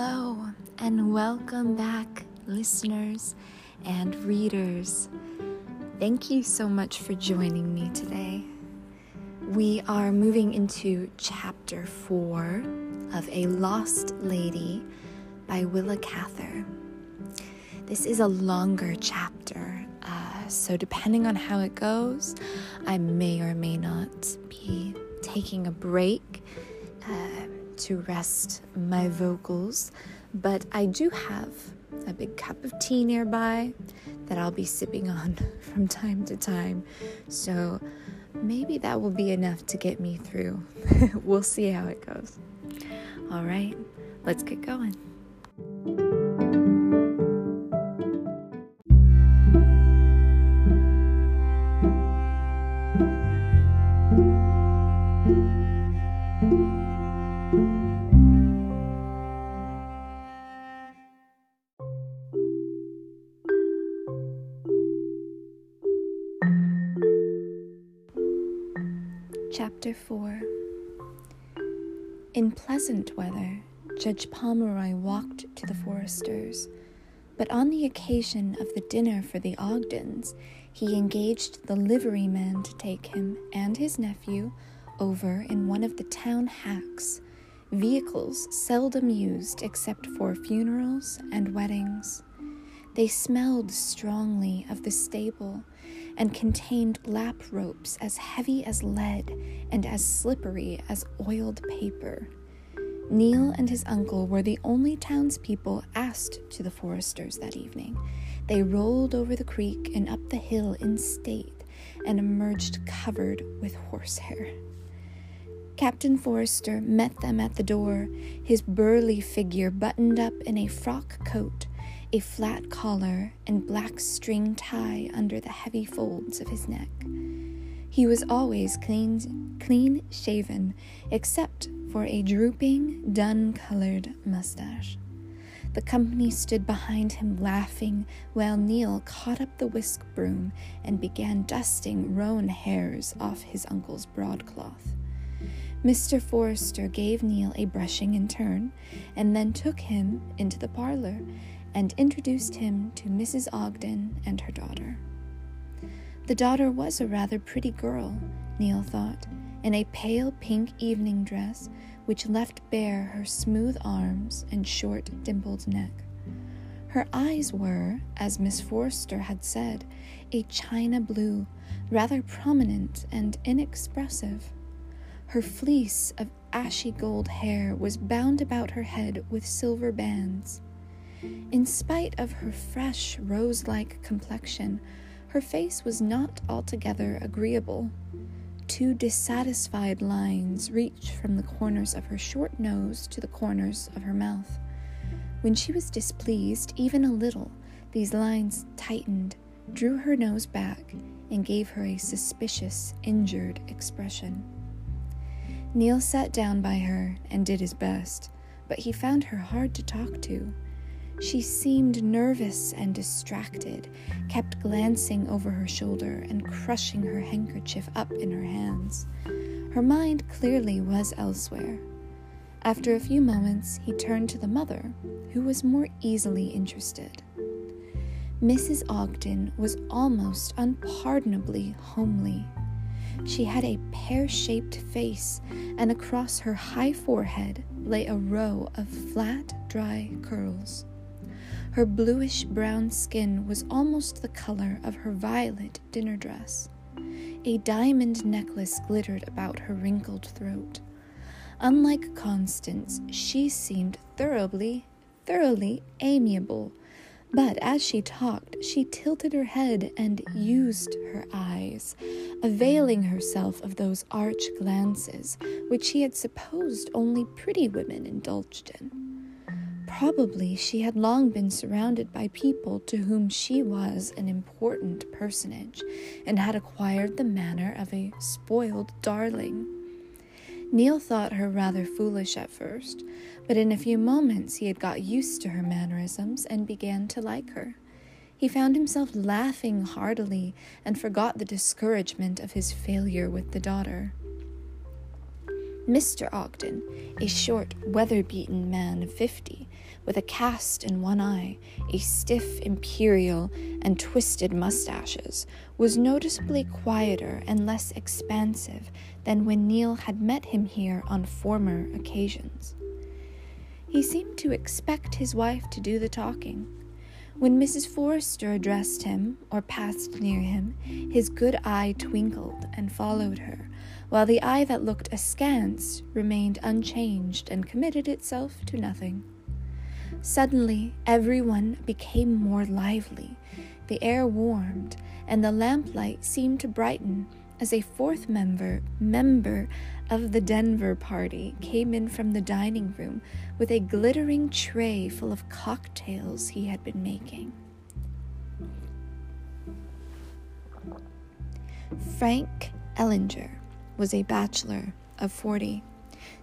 Hello, and welcome back, listeners and readers. Thank you so much for joining me today. We are moving into chapter four of A Lost Lady by Willa Cather. This is a longer chapter, uh, so depending on how it goes, I may or may not be taking a break. Uh, to rest my vocals, but I do have a big cup of tea nearby that I'll be sipping on from time to time. So maybe that will be enough to get me through. we'll see how it goes. All right, let's get going. Chapter 4 In pleasant weather, Judge Pomeroy walked to the Forresters, but on the occasion of the dinner for the Ogdens, he engaged the liveryman to take him and his nephew over in one of the town hacks, vehicles seldom used except for funerals and weddings. They smelled strongly of the stable and contained lap ropes as heavy as lead and as slippery as oiled paper. Neil and his uncle were the only townspeople asked to the Forresters that evening. They rolled over the creek and up the hill in state and emerged covered with horsehair. Captain Forrester met them at the door, his burly figure buttoned up in a frock coat a flat collar, and black string tie under the heavy folds of his neck. He was always clean, clean shaven, except for a drooping, dun colored mustache. The company stood behind him laughing while Neil caught up the whisk broom and began dusting roan hairs off his uncle's broadcloth. Mr. Forrester gave Neil a brushing in turn and then took him into the parlor and introduced him to Mrs. Ogden and her daughter. The daughter was a rather pretty girl, Neil thought, in a pale pink evening dress which left bare her smooth arms and short dimpled neck. Her eyes were, as Miss Forrester had said, a china blue, rather prominent and inexpressive. Her fleece of ashy gold hair was bound about her head with silver bands. In spite of her fresh, rose like complexion, her face was not altogether agreeable. Two dissatisfied lines reached from the corners of her short nose to the corners of her mouth. When she was displeased, even a little, these lines tightened, drew her nose back, and gave her a suspicious, injured expression. Neil sat down by her and did his best, but he found her hard to talk to. She seemed nervous and distracted, kept glancing over her shoulder and crushing her handkerchief up in her hands. Her mind clearly was elsewhere. After a few moments, he turned to the mother, who was more easily interested. Mrs. Ogden was almost unpardonably homely. She had a pear shaped face, and across her high forehead lay a row of flat, dry curls. Her bluish brown skin was almost the color of her violet dinner dress. A diamond necklace glittered about her wrinkled throat. Unlike Constance, she seemed thoroughly, thoroughly amiable, but as she talked, she tilted her head and used her eyes, availing herself of those arch glances which she had supposed only pretty women indulged in. Probably she had long been surrounded by people to whom she was an important personage and had acquired the manner of a spoiled darling. Neil thought her rather foolish at first, but in a few moments he had got used to her mannerisms and began to like her. He found himself laughing heartily and forgot the discouragement of his failure with the daughter. Mr. Ogden, a short, weather beaten man of fifty, with a cast in one eye, a stiff, imperial, and twisted mustaches, was noticeably quieter and less expansive than when Neil had met him here on former occasions. He seemed to expect his wife to do the talking. When Mrs. Forrester addressed him or passed near him, his good eye twinkled and followed her, while the eye that looked askance remained unchanged and committed itself to nothing. Suddenly, everyone became more lively. The air warmed, and the lamplight seemed to brighten as a fourth member member of the Denver party came in from the dining room with a glittering tray full of cocktails he had been making. Frank Ellinger was a bachelor of 40,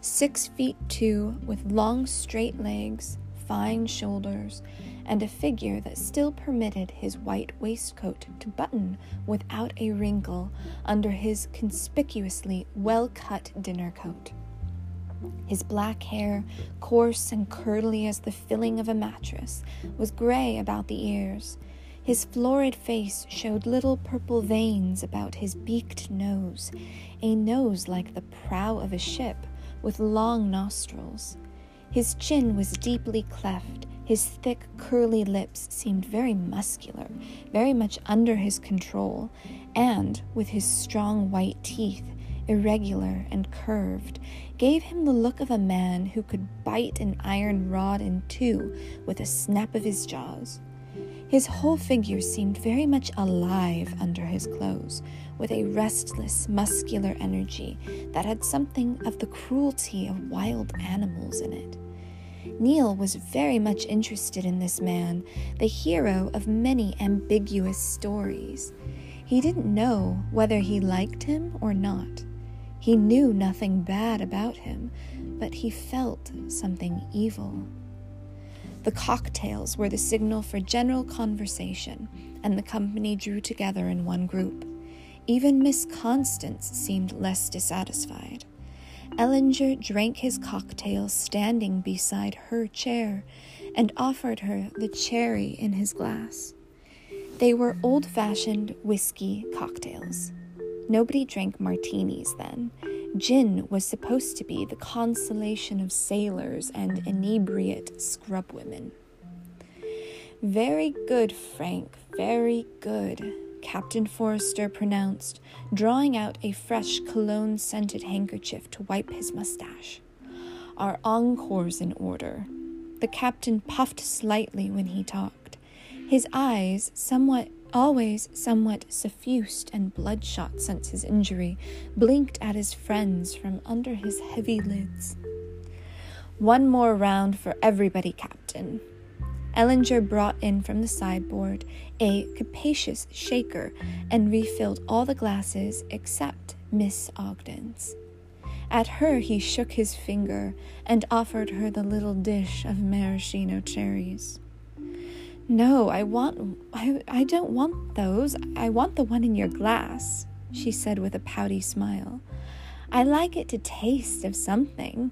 six feet two, with long straight legs, fine shoulders, and a figure that still permitted his white waistcoat to button without a wrinkle under his conspicuously well cut dinner coat. His black hair, coarse and curly as the filling of a mattress, was gray about the ears. His florid face showed little purple veins about his beaked nose, a nose like the prow of a ship, with long nostrils. His chin was deeply cleft, his thick, curly lips seemed very muscular, very much under his control, and, with his strong white teeth, irregular and curved, gave him the look of a man who could bite an iron rod in two with a snap of his jaws. His whole figure seemed very much alive under his clothes, with a restless, muscular energy that had something of the cruelty of wild animals in it. Neil was very much interested in this man, the hero of many ambiguous stories. He didn't know whether he liked him or not. He knew nothing bad about him, but he felt something evil. The cocktails were the signal for general conversation, and the company drew together in one group. Even Miss Constance seemed less dissatisfied. Ellinger drank his cocktail standing beside her chair and offered her the cherry in his glass. They were old fashioned whiskey cocktails. Nobody drank martinis then. Gin was supposed to be the consolation of sailors and inebriate scrub women. Very good, Frank, very good, Captain Forrester pronounced, drawing out a fresh cologne scented handkerchief to wipe his mustache. Our encore's in order. The captain puffed slightly when he talked. His eyes, somewhat always somewhat suffused and bloodshot since his injury, blinked at his friends from under his heavy lids. One more round for everybody, Captain, Ellinger brought in from the sideboard a capacious shaker and refilled all the glasses except Miss Ogden's. At her he shook his finger and offered her the little dish of maraschino cherries. No, I want I, I don't want those. I want the one in your glass, she said with a pouty smile. I like it to taste of something.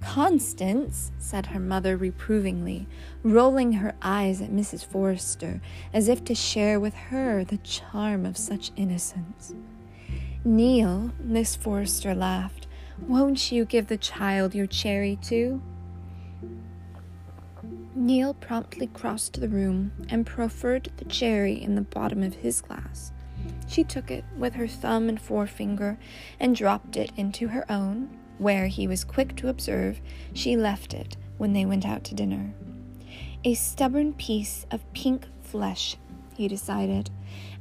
Constance, said her mother reprovingly, rolling her eyes at Mrs. Forrester as if to share with her the charm of such innocence. Neil, Miss Forrester laughed, won't you give the child your cherry too? Neil promptly crossed the room and proffered the cherry in the bottom of his glass. She took it with her thumb and forefinger and dropped it into her own where he was quick to observe she left it when they went out to dinner. A stubborn piece of pink flesh, he decided,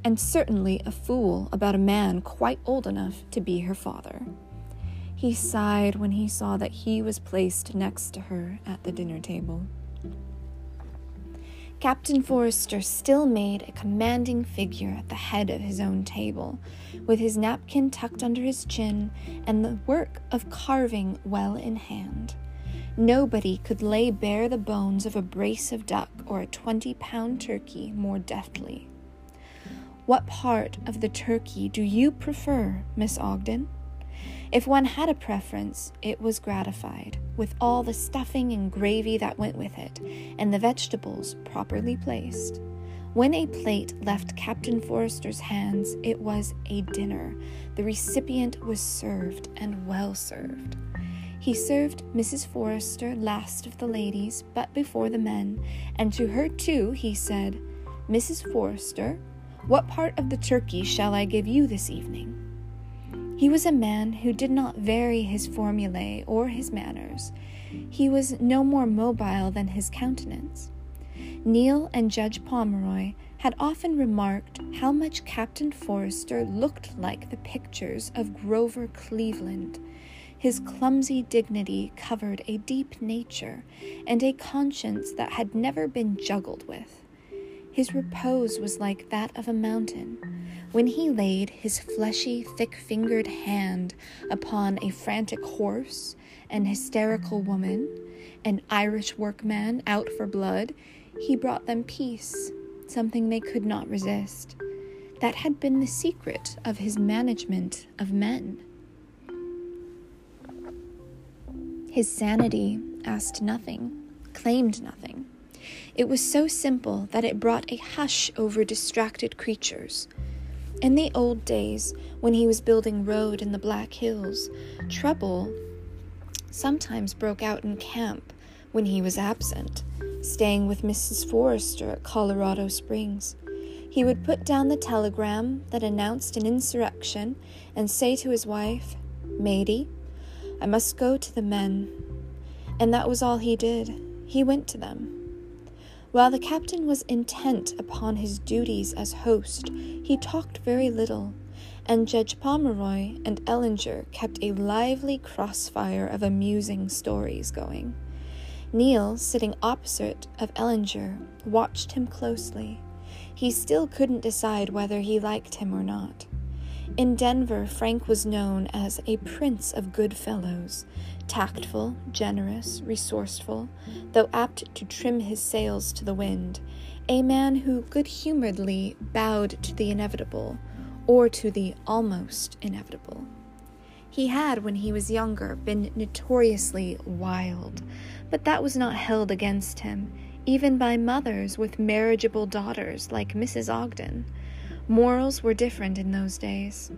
and certainly a fool about a man quite old enough to be her father. He sighed when he saw that he was placed next to her at the dinner table. Captain Forrester still made a commanding figure at the head of his own table, with his napkin tucked under his chin and the work of carving well in hand. Nobody could lay bare the bones of a brace of duck or a twenty pound turkey more deftly. What part of the turkey do you prefer, Miss Ogden? If one had a preference, it was gratified, with all the stuffing and gravy that went with it, and the vegetables properly placed. When a plate left Captain Forrester's hands, it was a dinner. The recipient was served, and well served. He served Mrs. Forrester last of the ladies, but before the men, and to her too he said, Mrs. Forrester, what part of the turkey shall I give you this evening? He was a man who did not vary his formulae or his manners. He was no more mobile than his countenance. Neil and Judge Pomeroy had often remarked how much Captain Forrester looked like the pictures of Grover Cleveland. His clumsy dignity covered a deep nature and a conscience that had never been juggled with. His repose was like that of a mountain. When he laid his fleshy, thick fingered hand upon a frantic horse, an hysterical woman, an Irish workman out for blood, he brought them peace, something they could not resist. That had been the secret of his management of men. His sanity asked nothing, claimed nothing. It was so simple that it brought a hush over distracted creatures. In the old days, when he was building road in the Black Hills, trouble sometimes broke out in camp when he was absent, staying with Mrs. Forrester at Colorado Springs. He would put down the telegram that announced an insurrection and say to his wife, Matey, I must go to the men. And that was all he did. He went to them. While the captain was intent upon his duties as host, he talked very little, and Judge Pomeroy and Ellinger kept a lively crossfire of amusing stories going. Neil, sitting opposite of Ellinger, watched him closely. He still couldn't decide whether he liked him or not. In Denver, Frank was known as a prince of good fellows, tactful, generous, resourceful, though apt to trim his sails to the wind, a man who good humoredly bowed to the inevitable, or to the almost inevitable. He had, when he was younger, been notoriously wild, but that was not held against him, even by mothers with marriageable daughters like Mrs. Ogden. Morals were different in those days.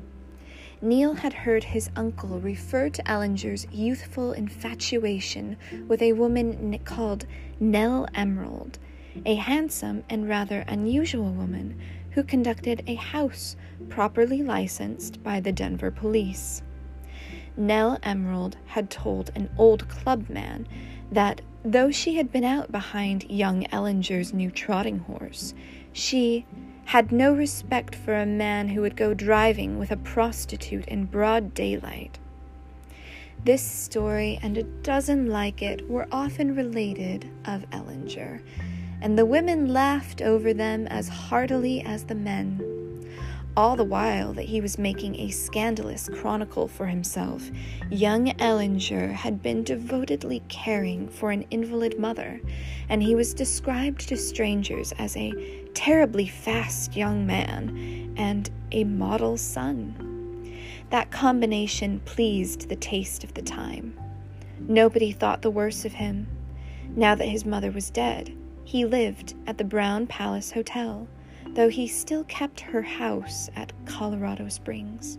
Neil had heard his uncle refer to Ellinger's youthful infatuation with a woman called Nell Emerald, a handsome and rather unusual woman who conducted a house properly licensed by the Denver police. Nell Emerald had told an old clubman that though she had been out behind young Ellinger's new trotting horse, she had no respect for a man who would go driving with a prostitute in broad daylight. This story and a dozen like it were often related of Ellinger, and the women laughed over them as heartily as the men all the while that he was making a scandalous chronicle for himself, young Ellinger had been devotedly caring for an invalid mother, and he was described to strangers as a terribly fast young man and a model son. That combination pleased the taste of the time. Nobody thought the worse of him. Now that his mother was dead, he lived at the Brown Palace Hotel though he still kept her house at Colorado Springs.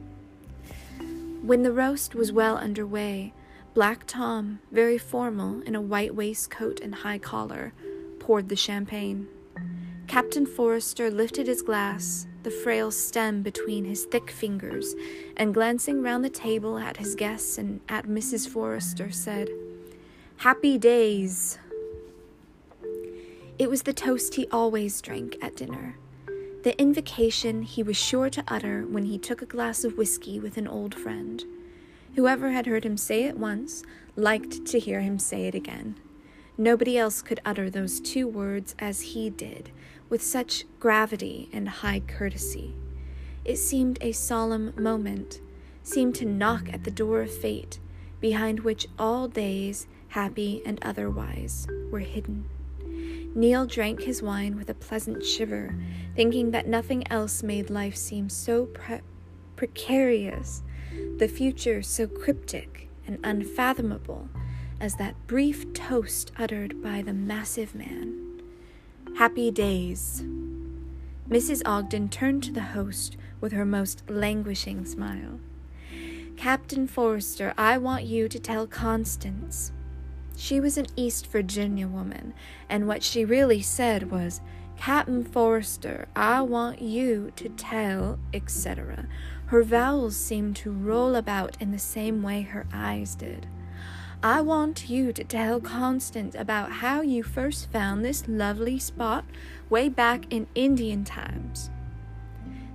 When the roast was well under way, Black Tom, very formal in a white waistcoat and high collar, poured the champagne. Captain Forrester lifted his glass, the frail stem between his thick fingers, and glancing round the table at his guests and at Mrs. Forrester, said, Happy days! It was the toast he always drank at dinner the invocation he was sure to utter when he took a glass of whiskey with an old friend. Whoever had heard him say it once liked to hear him say it again. Nobody else could utter those two words as he did, with such gravity and high courtesy. It seemed a solemn moment, seemed to knock at the door of fate, behind which all days, happy and otherwise, were hidden. Neil drank his wine with a pleasant shiver, thinking that nothing else made life seem so pre- precarious the future so cryptic and unfathomable as that brief toast uttered by the massive man. Happy days. Mrs. Ogden turned to the host with her most languishing smile. Captain Forrester, I want you to tell Constance. She was an East Virginia woman, and what she really said was, Captain Forrester, I want you to tell, etc. Her vowels seemed to roll about in the same way her eyes did. I want you to tell Constance about how you first found this lovely spot way back in Indian times.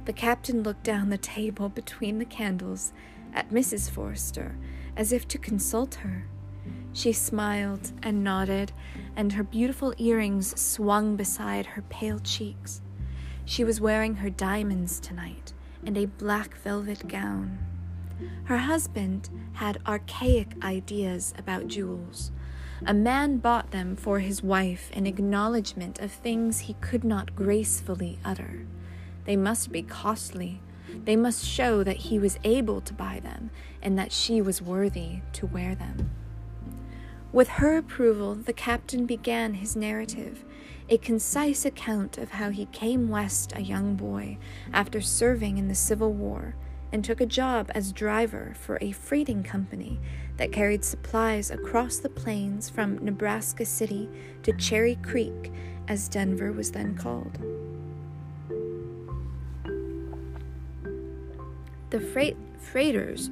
The captain looked down the table between the candles at Mrs. Forrester as if to consult her. She smiled and nodded, and her beautiful earrings swung beside her pale cheeks. She was wearing her diamonds tonight and a black velvet gown. Her husband had archaic ideas about jewels. A man bought them for his wife in acknowledgement of things he could not gracefully utter. They must be costly. They must show that he was able to buy them and that she was worthy to wear them. With her approval, the captain began his narrative, a concise account of how he came west a young boy after serving in the Civil War and took a job as driver for a freighting company that carried supplies across the plains from Nebraska City to Cherry Creek, as Denver was then called. The freight freighters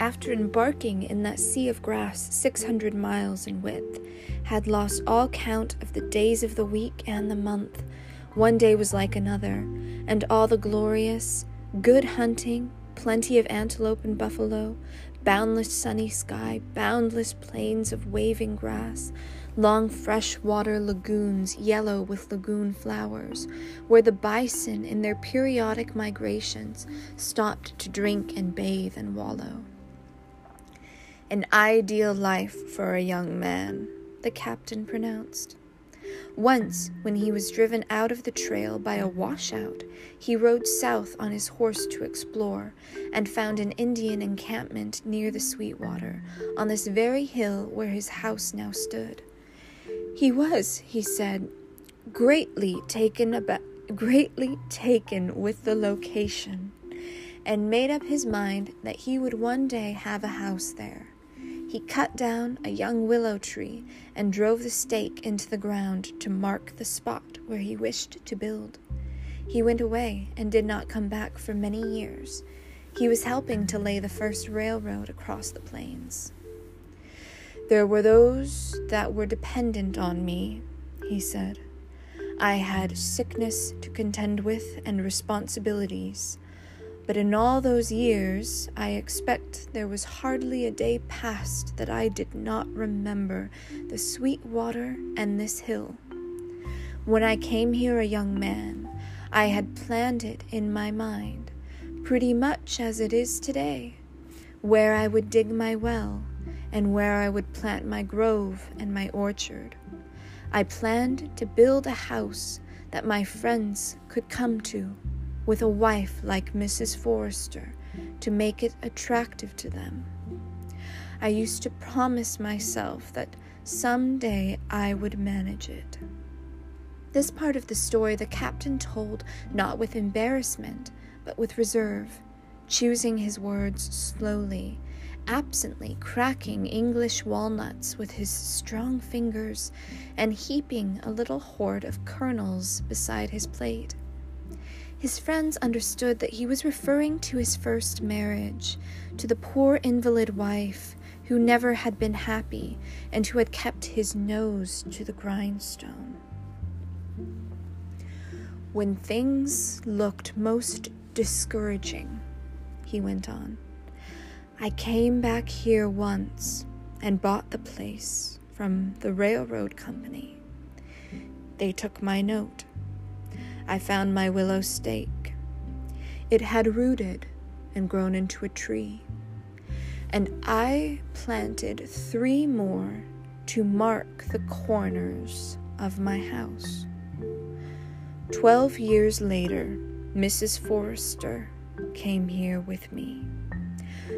after embarking in that sea of grass 600 miles in width, had lost all count of the days of the week and the month. One day was like another, and all the glorious, good hunting, plenty of antelope and buffalo, boundless sunny sky, boundless plains of waving grass, long fresh-water lagoons yellow with lagoon flowers, where the bison in their periodic migrations stopped to drink and bathe and wallow. An ideal life for a young man, the captain pronounced. Once, when he was driven out of the trail by a washout, he rode south on his horse to explore and found an Indian encampment near the Sweetwater, on this very hill where his house now stood. He was, he said, greatly taken about greatly taken with the location and made up his mind that he would one day have a house there. He cut down a young willow tree and drove the stake into the ground to mark the spot where he wished to build. He went away and did not come back for many years. He was helping to lay the first railroad across the plains. There were those that were dependent on me, he said. I had sickness to contend with and responsibilities. But in all those years, I expect there was hardly a day passed that I did not remember the sweet water and this hill. When I came here a young man, I had planned it in my mind, pretty much as it is today, where I would dig my well and where I would plant my grove and my orchard. I planned to build a house that my friends could come to with a wife like Mrs. Forrester to make it attractive to them. I used to promise myself that some day I would manage it. This part of the story the captain told not with embarrassment, but with reserve, choosing his words slowly, absently cracking English walnuts with his strong fingers and heaping a little hoard of kernels beside his plate. His friends understood that he was referring to his first marriage, to the poor invalid wife who never had been happy and who had kept his nose to the grindstone. When things looked most discouraging, he went on, I came back here once and bought the place from the railroad company. They took my note I found my willow stake. It had rooted and grown into a tree. And I planted three more to mark the corners of my house. Twelve years later, Mrs. Forrester came here with me.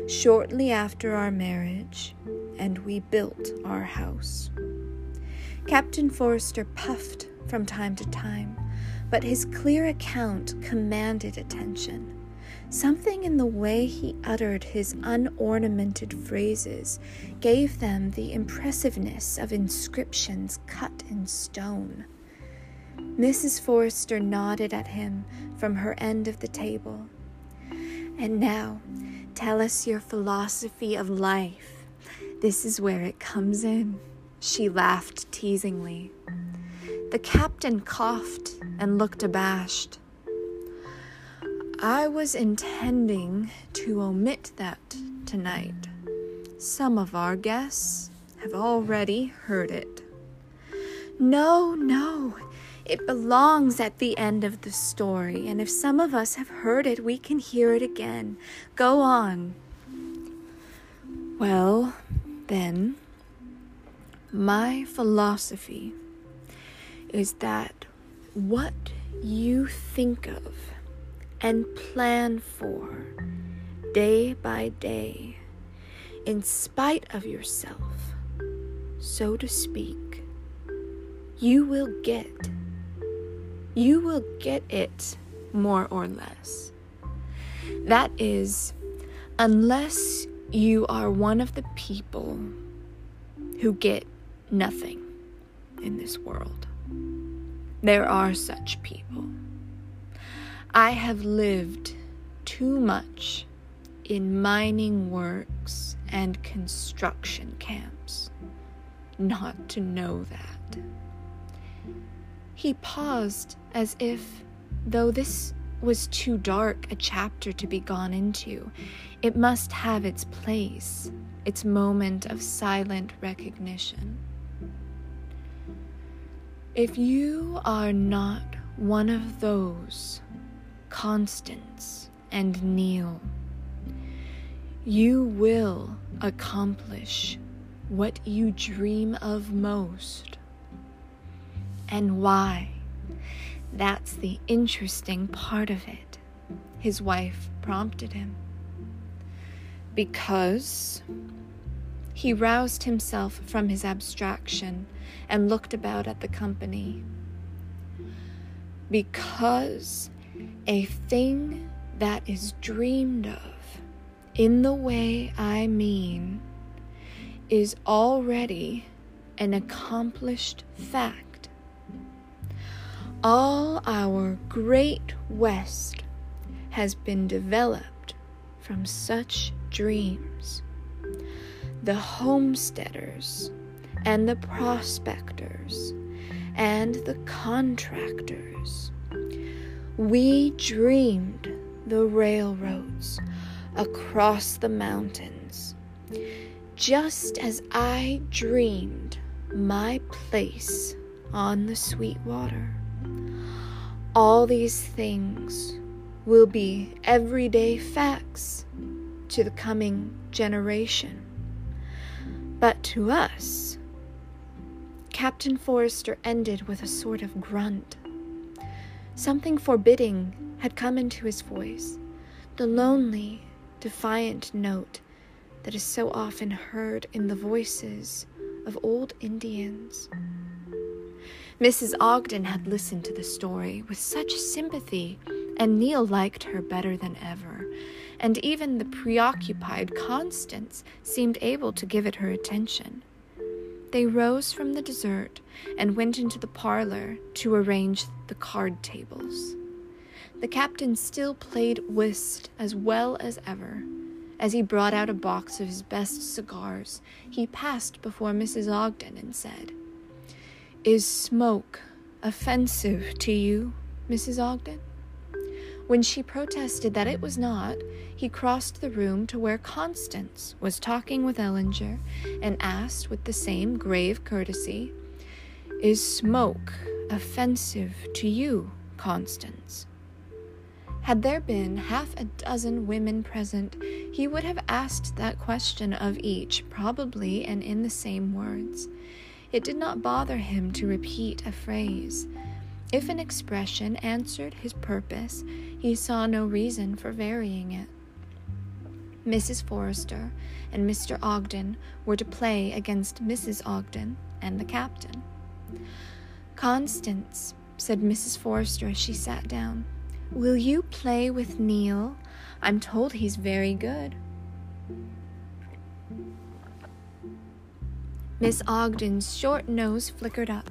shortly after our marriage, and we built our house. Captain Forrester puffed from time to time, but his clear account commanded attention. Something in the way he uttered his unornamented phrases gave them the impressiveness of inscriptions cut in stone. Mrs. Forrester nodded at him from her end of the table. And now, tell us your philosophy of life. This is where it comes in. She laughed teasingly. The captain coughed and looked abashed. I was intending to omit that tonight. Some of our guests have already heard it. No, no, it belongs at the end of the story, and if some of us have heard it, we can hear it again. Go on. Well, then, my philosophy is that what you think of and plan for day by day, in spite of yourself, so to speak, you will get. You will get it more or less. That is, unless you are one of the people who get nothing in this world. There are such people. I have lived too much in mining works and construction camps not to know that. He paused as if, though this was too dark a chapter to be gone into, it must have its place, its moment of silent recognition. If you are not one of those Constance and Neil, you will accomplish what you dream of most. And why? That's the interesting part of it, his wife prompted him. Because he roused himself from his abstraction and looked about at the company. Because a thing that is dreamed of in the way I mean is already an accomplished fact. All our great West has been developed from such dreams. The homesteaders and the prospectors and the contractors we dreamed the railroads across the mountains, just as I dreamed my place on the sweet water. All these things will be everyday facts to the coming generation. But to us, Captain Forrester ended with a sort of grunt. Something forbidding had come into his voice, the lonely, defiant note that is so often heard in the voices of old Indians. Mrs. Ogden had listened to the story with such sympathy, and Neil liked her better than ever, and even the preoccupied Constance seemed able to give it her attention. They rose from the dessert and went into the parlor to arrange the card tables. The captain still played whist as well as ever. As he brought out a box of his best cigars, he passed before Mrs. Ogden and said, Is smoke offensive to you, Mrs. Ogden? When she protested that it was not, he crossed the room to where Constance was talking with Ellinger and asked with the same grave courtesy, Is smoke offensive to you, Constance? Had there been half a dozen women present, he would have asked that question of each, probably, and in the same words. It did not bother him to repeat a phrase. If an expression answered his purpose, he saw no reason for varying it. Mrs. Forrester and Mr. Ogden were to play against Mrs. Ogden and the captain. Constance, said Mrs. Forrester as she sat down, will you play with Neil? I'm told he's very good. Miss Ogden's short nose flickered up,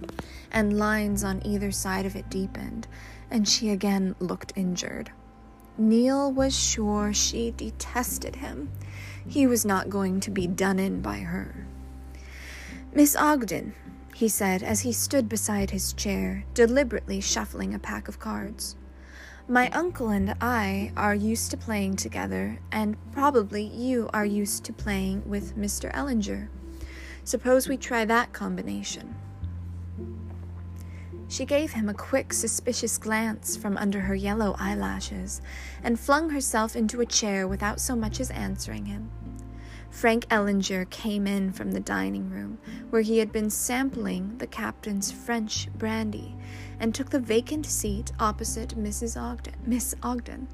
and lines on either side of it deepened, and she again looked injured. Neil was sure she detested him. He was not going to be done in by her. Miss Ogden, he said as he stood beside his chair, deliberately shuffling a pack of cards. My uncle and I are used to playing together, and probably you are used to playing with Mr. Ellinger. Suppose we try that combination. She gave him a quick, suspicious glance from under her yellow eyelashes and flung herself into a chair without so much as answering him. Frank Ellinger came in from the dining room, where he had been sampling the captain's French brandy, and took the vacant seat opposite Mrs. Ogden. Miss Ogden.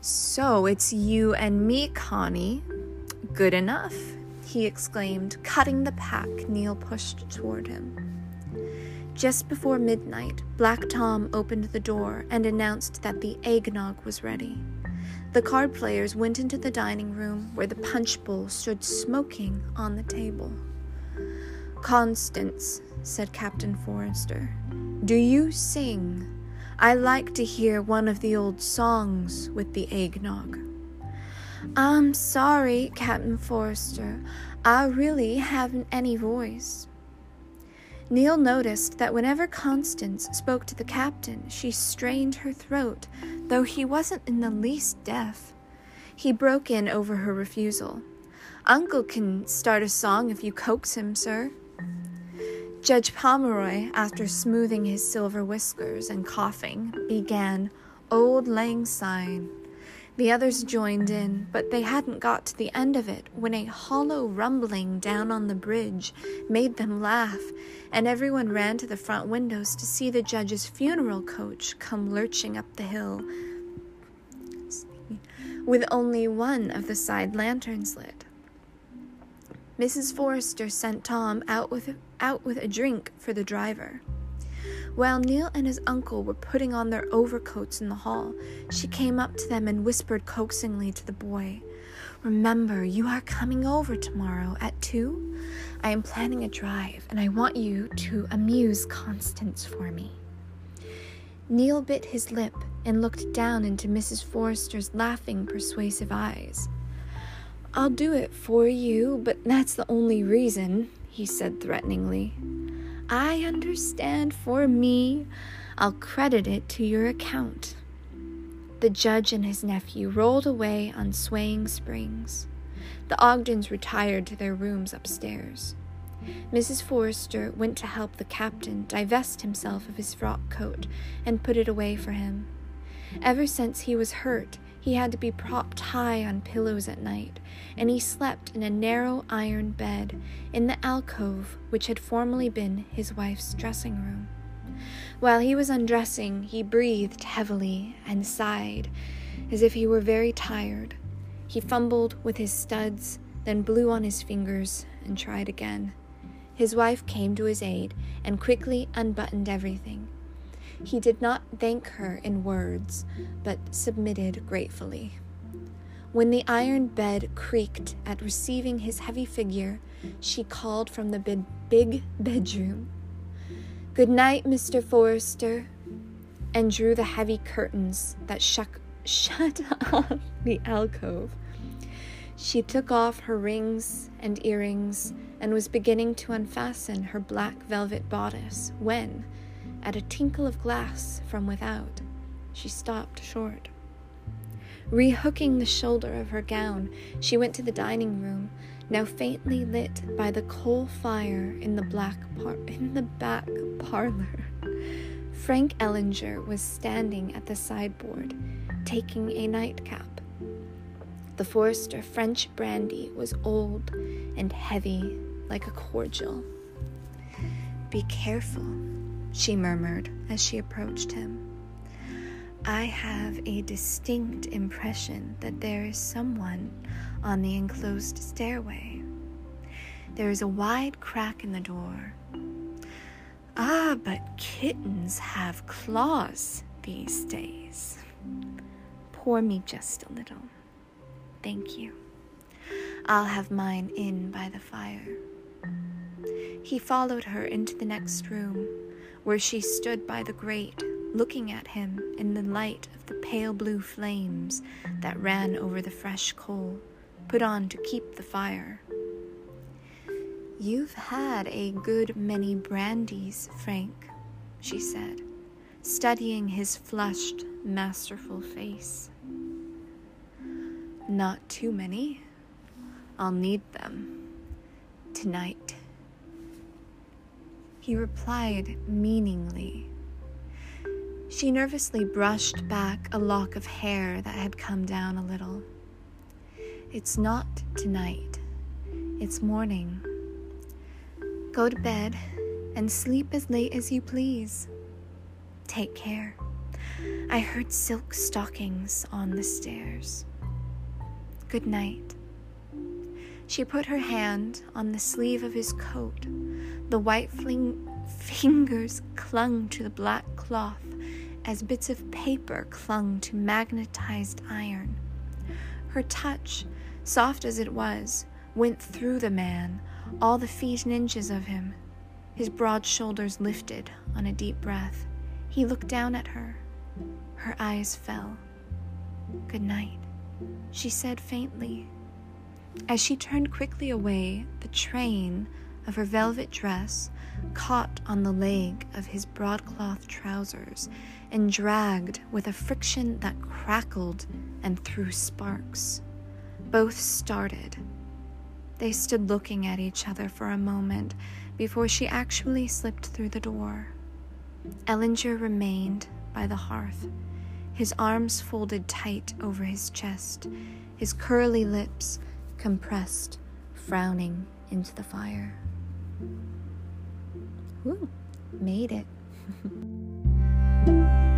So it's you and me, Connie. Good enough he exclaimed, cutting the pack Neil pushed toward him. Just before midnight, Black Tom opened the door and announced that the eggnog was ready. The card players went into the dining room where the punch bowl stood smoking on the table. Constance, said Captain Forrester, do you sing? I like to hear one of the old songs with the eggnog. I'm sorry, Captain Forrester. I really haven't any voice. Neil noticed that whenever Constance spoke to the captain, she strained her throat, though he wasn't in the least deaf. He broke in over her refusal. Uncle can start a song if you coax him, sir. Judge Pomeroy, after smoothing his silver whiskers and coughing, began Auld Lang Syne. The others joined in, but they hadn't got to the end of it when a hollow rumbling down on the bridge made them laugh, and everyone ran to the front windows to see the judge's funeral coach come lurching up the hill with only one of the side lanterns lit. Mrs. Forrester sent Tom out with, out with a drink for the driver. While Neil and his uncle were putting on their overcoats in the hall, she came up to them and whispered coaxingly to the boy, Remember, you are coming over tomorrow at two. I am planning a drive, and I want you to amuse Constance for me. Neil bit his lip and looked down into Mrs. Forrester's laughing, persuasive eyes. I'll do it for you, but that's the only reason, he said threateningly. I understand for me. I'll credit it to your account. The judge and his nephew rolled away on swaying springs. The Ogdens retired to their rooms upstairs. Mrs. Forrester went to help the captain divest himself of his frock coat and put it away for him. Ever since he was hurt, he had to be propped high on pillows at night, and he slept in a narrow iron bed in the alcove which had formerly been his wife's dressing room. While he was undressing, he breathed heavily and sighed as if he were very tired. He fumbled with his studs, then blew on his fingers and tried again. His wife came to his aid and quickly unbuttoned everything. He did not thank her in words, but submitted gratefully. When the iron bed creaked at receiving his heavy figure, she called from the big, bedroom, Good night, Mr. Forrester, and drew the heavy curtains that shuck, shut off the alcove. She took off her rings and earrings and was beginning to unfasten her black velvet bodice when, at a tinkle of glass from without, she stopped short. Rehooking the shoulder of her gown, she went to the dining room, now faintly lit by the coal fire in the black par- in the back parlor. Frank Ellinger was standing at the sideboard, taking a nightcap. The Forrester French brandy was old and heavy like a cordial. Be careful, she murmured as she approached him. I have a distinct impression that there is someone on the enclosed stairway. There is a wide crack in the door. Ah, but kittens have claws these days. Pour me just a little. Thank you. I'll have mine in by the fire. He followed her into the next room, where she stood by the grate, looking at him in the light of the pale blue flames that ran over the fresh coal, put on to keep the fire. You've had a good many brandies, Frank, she said, studying his flushed, masterful face. Not too many. I'll need them tonight. He replied meaningly. She nervously brushed back a lock of hair that had come down a little. It's not tonight, it's morning. Go to bed and sleep as late as you please. Take care. I heard silk stockings on the stairs. Good night. She put her hand on the sleeve of his coat. The white fling- fingers clung to the black cloth as bits of paper clung to magnetized iron. Her touch, soft as it was, went through the man, all the feet and inches of him. His broad shoulders lifted on a deep breath. He looked down at her. Her eyes fell. Good night she said faintly. As she turned quickly away, the train of her velvet dress caught on the leg of his broadcloth trousers and dragged with a friction that crackled and threw sparks. Both started. They stood looking at each other for a moment before she actually slipped through the door. Ellinger remained by the hearth his arms folded tight over his chest, his curly lips compressed, frowning into the fire. Whew, made it.